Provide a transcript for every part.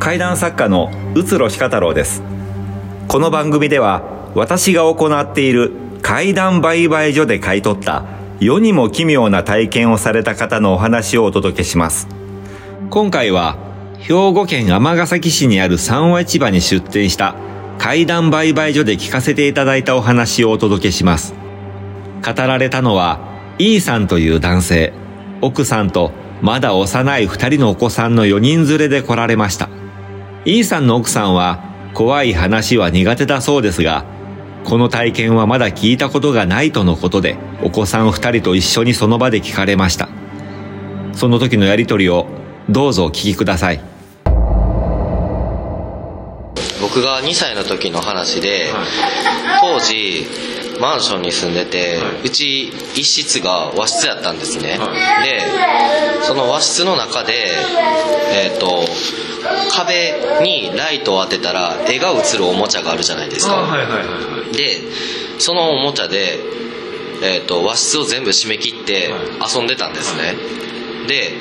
怪談作家の宇津呂鹿太郎です。この番組では私が行っている怪談売買所で買い取った世にも奇妙な体験をされた方のお話をお届けします。今回は兵庫県尼崎市にある三和市場に出店した怪談売買所で聞かせていただいたお話をお届けします。語られたのは E さんという男性。奥さんとまだ幼い二人のお子さんの4人連れで来られました。E さんの奥さんは怖い話は苦手だそうですがこの体験はまだ聞いたことがないとのことでお子さん二人と一緒にその場で聞かれました。その時のやりとりをどうぞお聞きください。僕が2歳の時の話で、当時マンションに住んでて、うち一室が和室やったんですね、でその和室の中でえっ、と壁にライトを当てたら絵が映るおもちゃがあるじゃないですか、はいはいはいはい。でそのおもちゃで、えー、と和室を全部締め切って遊んでたんですね、で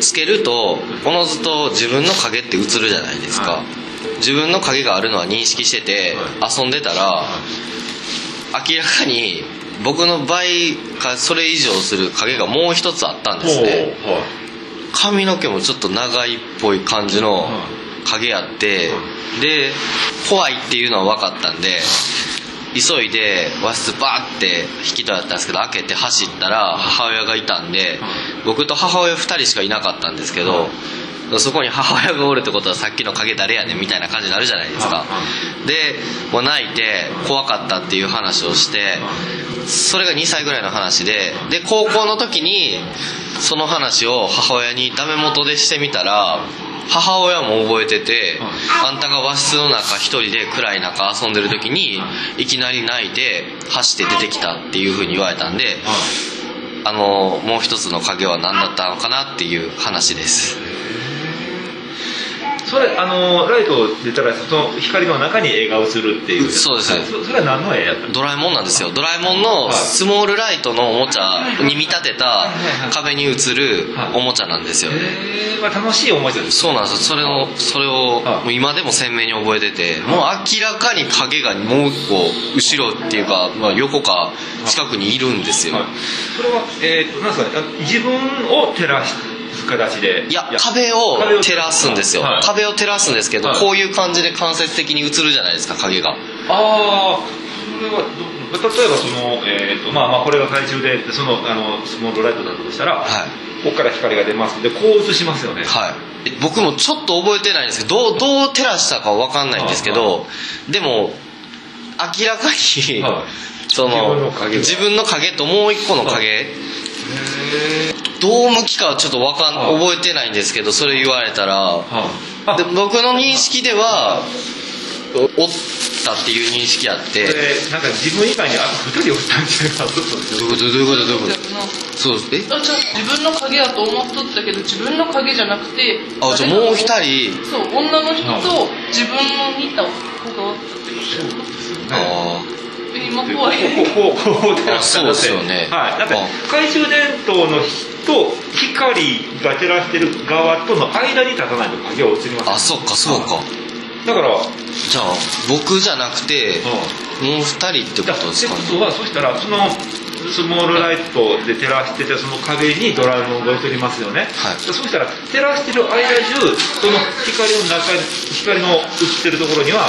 つけるとおのずと自分の影って映るじゃないですか、はい。自分の影があるのは認識してて、遊んでたら、明らかに僕の倍かそれ以上する影がもう一つあったんですね。髪の毛もちょっと長いっぽい感じの影あってで怖いっていうのは分かったんで急いで和室バーって引き戸だったんですけど開けて走ったら母親がいたんで僕と母親2人しかいなかったんですけどそこに母親がおるってことはさっきの影誰やねんみたいな感じになるじゃないですか。でもう泣いて怖かったっていう話をしてそれが2歳ぐらいの話でで高校の時にその話を母親にダメ元でしてみたら母親も覚えてて、あんたが和室の中一人で暗い中遊んでる時にいきなり泣いて走って出てきたっていうふうに言われたんで、あのもう一つの影は何だったのかなっていう話ですそれあのライト出たらその光の中に絵が映るっていう。そうです。そそれは何の絵やったの？ドラえもんなんですよ。ドラえもんのスモールライトのおもちゃに見立てた壁に映るおもちゃなんですよ。まあ楽しいおもちゃですそうなんですよ。それをそれをはい。もう今でも鮮明に覚えててもう明らかに影がもう一個後ろっていうか、まあ、横か近くにいるんですよ。はい。それはえー、となんですかね？あ自分を照らす形で。いや壁を照らすんですよ、はい。壁を照らすんですけど、はい。こういう感じで間接的に映るじゃないですか影が。ああそれはど例えばその、えーとまあ、まあこれが懐中でそのあのスモールライトだとしたら、はい。ここから光が出ます。でこう映しますよね。はい。え僕もちょっと覚えてないんですけどどうどう照らしたかは分かんないんですけどでも明らかに、はい。その自分の影ともう一個の影、へどう向きかはちょっとわかん、はい。覚えてないんですけどそれ言われたら、あで僕の認識ではおおったっていう認識あって。これなんか自分以外にあと2人おったんじゃないかと。どういうことどういうことどういうこと？そうえ？あじゃあ自分の影やと思っとったけど自分の影じゃなくてあじゃあもう一人？そう女の人と自分の似た子がおったってことあえ今怖い。こうこうこう照らそうですよね。はい。だってあ。懐中電灯の火と光が照らしてる側との間に立たないと影は映りますあそっかそうか。だからじゃあ僕じゃなくてもう二人ってことですかね。ことはそしたらそのスモールライトで照らしててその壁にドラえもんが映りますよね、はい。でそしたら照らしてる間中その光の中光の映ってるところには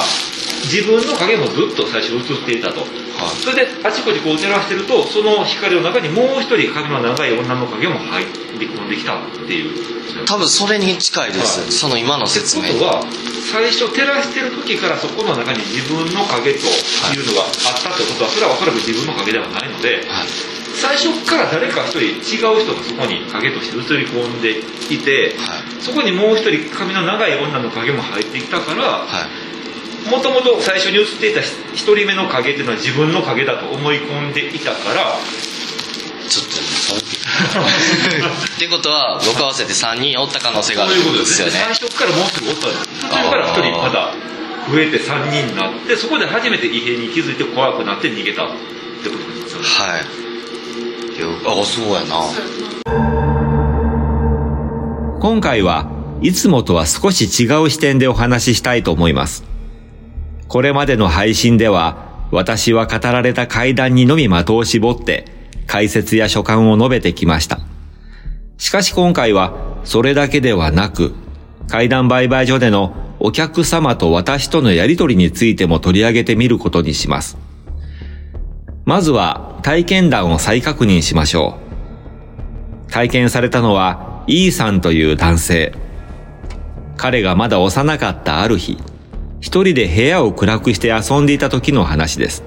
自分の影もずっと最初映っていたとそれであちこちこう照らしてるとその光の中にもう一人髪の長い女の影も入り込んできたっていう。多分それに近いです、はい。その今の説明。ことは最初照らしてる時からそこの中に自分の影というのがあったってことはそれはおそらく自分の影ではないのではい。最初から誰か一人違う人がそこに影として映り込んでいてはい。そこにもう一人髪の長い女の影も入ってきたからはいもともと最初に映っていた一人目の影っていうのは自分の影だと思い込んでいたからちょっと ってことは僕合わせて3人おった可能性があるそういうことでですよね。最初からもう一人おったんです途中から一人まだ増えて3人になってそこで初めて異変に気づいて怖くなって逃げたってことですよね。はい。いやあそうやな。今回はいつもとは少し違う視点でお話ししたいと思います。これまでの配信では、私は語られた階段にのみ的を絞って、解説や所感を述べてきました。しかし今回は、それだけではなく、階段売買所でのお客様と私とのやりとりについても取り上げてみることにします。まずは体験談を再確認しましょう。体験されたのは E さんという男性。彼がまだ幼かったある日、一人で部屋を暗くして遊んでいた時の話です。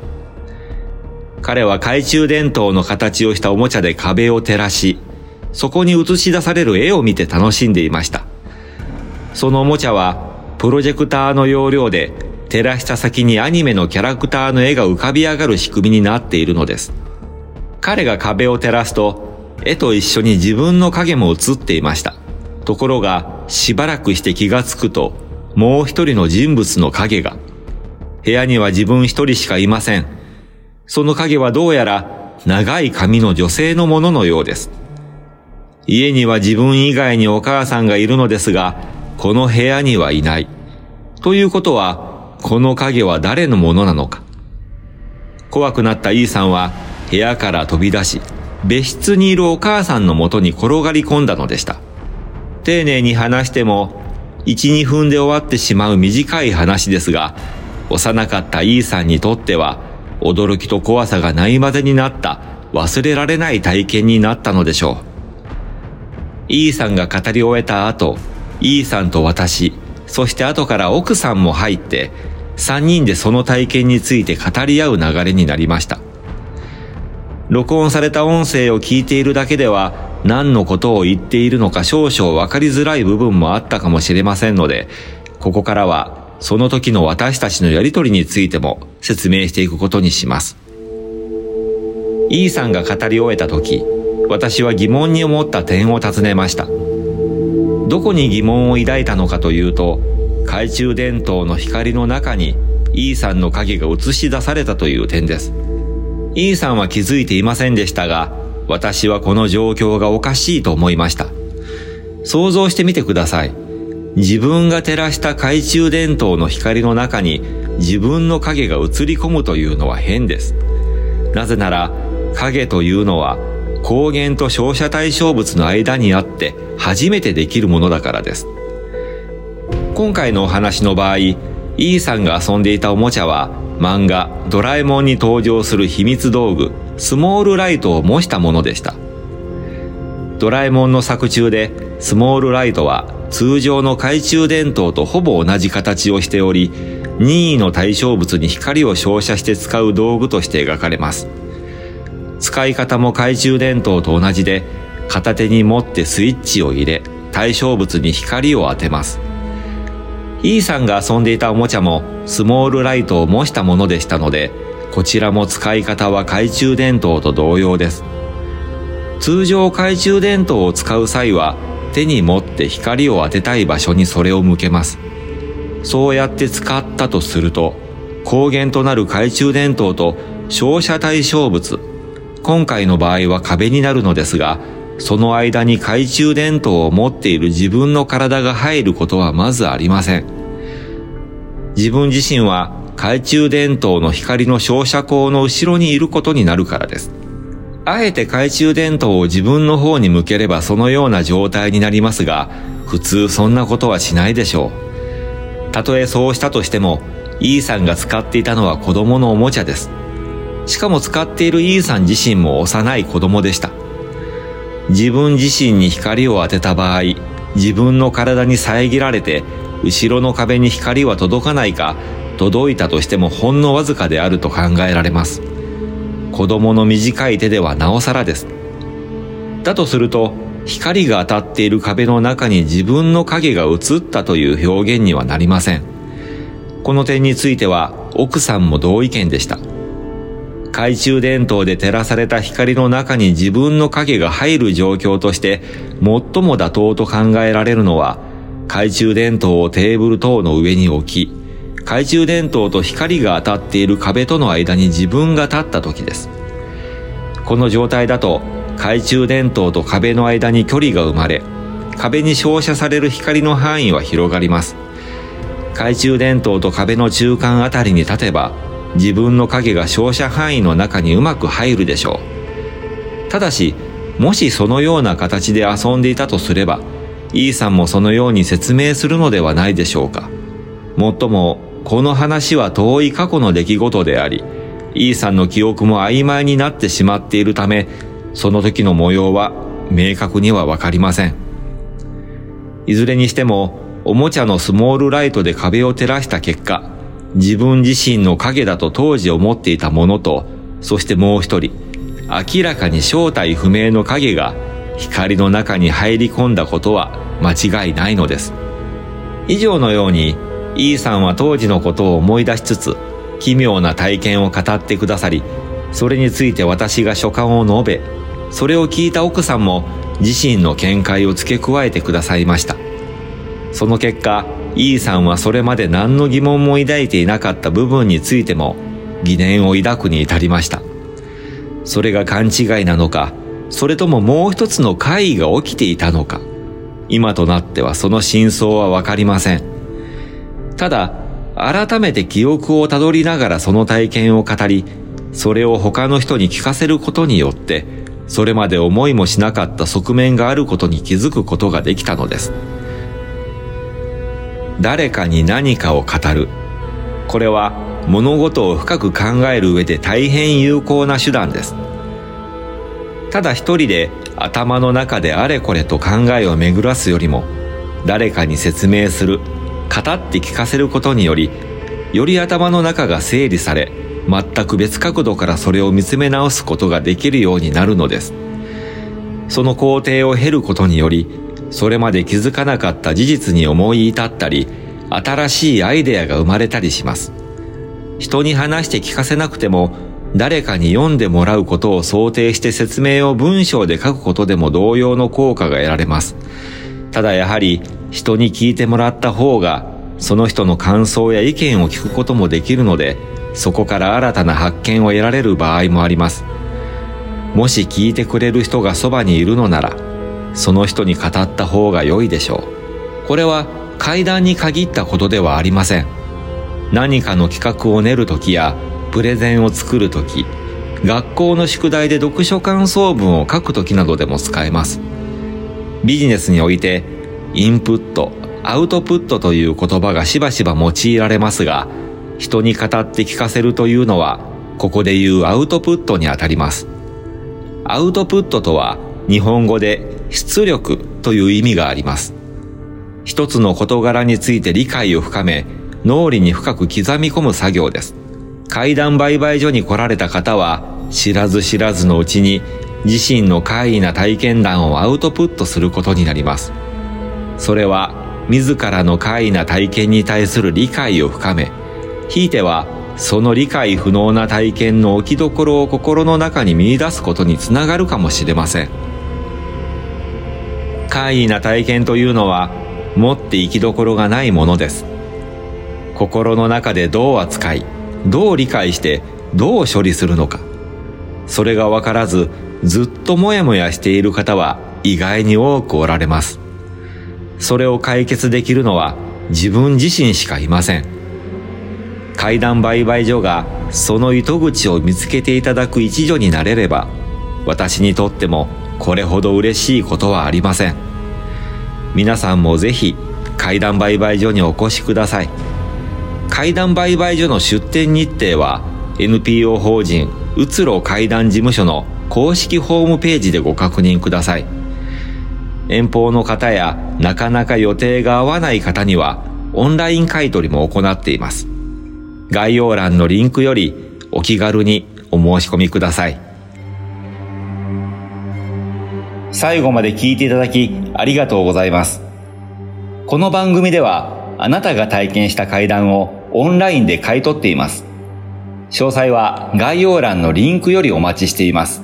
彼は懐中電灯の形をしたおもちゃで壁を照らし、そこに映し出される絵を見て楽しんでいました。そのおもちゃは、プロジェクターの容量で照らした先にアニメのキャラクターの絵が浮かび上がる仕組みになっているのです。彼が壁を照らすと、絵と一緒に自分の影も映っていました。ところが、しばらくして気がつくと、もう一人の人物の影が。部屋には自分一人しかいません。その影はどうやら長い髪の女性のもののようです。家には自分以外にお母さんがいるのですが、この部屋にはいない。ということは、この影は誰のものなのか。怖くなった E さんは部屋から飛び出し、別室にいるお母さんのもとに転がり込んだのでした。丁寧に話しても、1、2分で終わってしまう短い話ですが、幼かった E さんにとっては、驚きと怖さがないまでになった忘れられない体験になったのでしょう。E さんが語り終えた後、E さんと私、そして後から奥さんも入って、3人でその体験について語り合う流れになりました。録音された音声を聞いているだけでは何のことを言っているのか少々わかりづらい部分もあったかもしれませんので、ここからはその時の私たちのやりとりについても説明していくことにします。E さんが語り終えた時、私は疑問に思った点を尋ねました。どこに疑問を抱いたのかというと、懐中電灯の光の中に E さんの影が映し出されたという点です。E さんは気づいていませんでしたが、私はこの状況がおかしいと思いました。想像してみてください。自分が照らした懐中電灯の光の中に自分の影が映り込むというのは変です。なぜなら、影というのは光源と照射対象物の間にあって初めてできるものだからです。今回のお話の場合、E さんが遊んでいたおもちゃは漫画ドラえもんに登場する秘密道具スモールライトを模したものでした。ドラえもんの作中でスモールライトは通常の懐中電灯とほぼ同じ形をしており任意の対象物に光を照射して使う道具として描かれます。使い方も懐中電灯と同じで、片手に持ってスイッチを入れ、対象物に光を当てます。E さんが遊んでいたおもちゃもスモールライトを模したものでしたので、こちらも使い方は懐中電灯と同様です。通常懐中電灯を使う際は手に持って光を当てたい場所にそれを向けます。そうやって使ったとすると、光源となる懐中電灯と照射対象物今回の場合は壁になるのですが、その間に懐中電灯を持っている自分の体が入ることはまずありません。自分自身は懐中電灯の光の照射光の後ろにいることになるからです。あえて懐中電灯を自分の方に向ければそのような状態になりますが、普通そんなことはしないでしょう。たとえそうしたとしても、E さんが使っていたのは子供のおもちゃです。しかも使っているイーさん自身も幼い子供でした。自分自身に光を当てた場合、自分の体に遮られて、後ろの壁に光は届かないか、届いたとしてもほんのわずかであると考えられます。子供の短い手ではなおさらです。だとすると、光が当たっている壁の中に自分の影が映ったという表現にはなりません。この点については奥さんも同意見でした。懐中電灯で照らされた光の中に自分の影が入る状況として最も妥当と考えられるのは懐中電灯をテーブル等の上に置き懐中電灯と光が当たっている壁との間に自分が立った時です。この状態だと懐中電灯と壁の間に距離が生まれ壁に照射される光の範囲は広がります。懐中電灯と壁の中間あたりに立てば自分の影が照射範囲の中にうまく入るでしょう。ただしもしそのような形で遊んでいたとすれば E さんもそのように説明するのではないでしょうか。もっともこの話は遠い過去の出来事であり E さんの記憶も曖昧になってしまっているためその時の模様は明確にはわかりません。いずれにしてもおもちゃのスモールライトで壁を照らした結果自分自身の影だと当時思っていたものとそしてもう一人明らかに正体不明の影が光の中に入り込んだことは間違いないのです。以上のように E さんは当時のことを思い出しつつ奇妙な体験を語ってくださりそれについて私が所感を述べそれを聞いた奥さんも自身の見解を付け加えてくださいました。その結果 E さんはそれまで何の疑問も抱いていなかった部分についても疑念を抱くに至りました。それが勘違いなのかそれとももう一つの怪異が起きていたのか今となってはその真相はわかりません。ただ改めて記憶をたどりながらその体験を語りそれを他の人に聞かせることによってそれまで思いもしなかった側面があることに気づくことができたのです。誰かに何かを語る。これは物事を深く考える上で大変有効な手段です。ただ一人で頭の中であれこれと考えを巡らすよりも誰かに説明する。語って聞かせることによりより頭の中が整理され全く別角度からそれを見つめ直すことができるようになるのです。その工程を経ることによりそれまで気づかなかった事実に思い至ったり新しいアイデアが生まれたりします。人に話して聞かせなくても誰かに読んでもらうことを想定して説明を文章で書くことでも同様の効果が得られます。ただやはり人に聞いてもらった方がその人の感想や意見を聞くこともできるのでそこから新たな発見を得られる場合もあります。もし聞いてくれる人がそばにいるのならその人に語った方が良いでしょう。これは階段に限ったことではありません。何かの企画を練る時やプレゼンを作る時学校の宿題で読書感想文を書く時などでも使えます。ビジネスにおいてインプットアウトプットという言葉がしばしば用いられますが人に語って聞かせるというのはここで言うアウトプットにあたります。アウトプットとは日本語で出力という意味があります。一つの事柄について理解を深め脳裏に深く刻み込む作業です。階段売買所に来られた方は知らず知らずのうちに自身の怪異な体験談をアウトプットすることになります。それは自らの怪異な体験に対する理解を深めひいてはその理解不能な体験の置きどころを心の中に見出すことにつながるかもしれません。怪異な体験というのは持って行きどころがないものです。心の中でどう扱いどう理解してどう処理するのかそれが分からずずっともやもやしている方は意外に多くおられます。それを解決できるのは自分自身しかいません。階段売買所がその糸口を見つけていただく一助になれれば私にとってもこれほど嬉しいことはありません。皆さんもぜひ階段売買所にお越しください。階段売買所の出店日程は NPO 法人うつろ階段事務所の公式ホームページでご確認ください。遠方の方やなかなか予定が合わない方にはオンライン買取も行っています。概要欄のリンクよりお気軽にお申し込みください。最後まで聞いていただきありがとうございます。この番組ではあなたが体験した階段をオンラインで買い取っています。詳細は概要欄のリンクよりお待ちしています。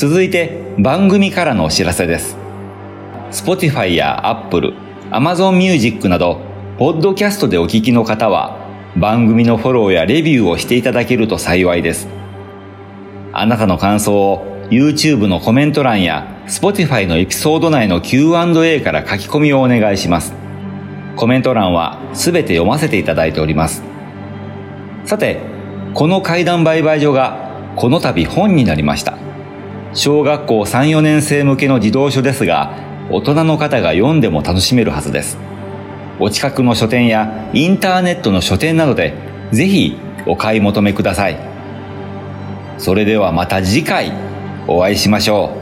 続いて番組からのお知らせです Spotify や Apple、Amazon Music などポッドキャストでお聞きの方は番組のフォローやレビューをしていただけると幸いです。あなたの感想を YouTube のコメント欄や Spotify のエピソード内の Q&A から書き込みをお願いします。コメント欄はすべて読ませていただいております。さて、この怪談売買所がこの度本になりました。小学校3、4年生向けの児童書ですが、大人の方が読んでも楽しめるはずです。お近くの書店やインターネットの書店などでぜひお買い求めください。それではまた次回お会いしましょう。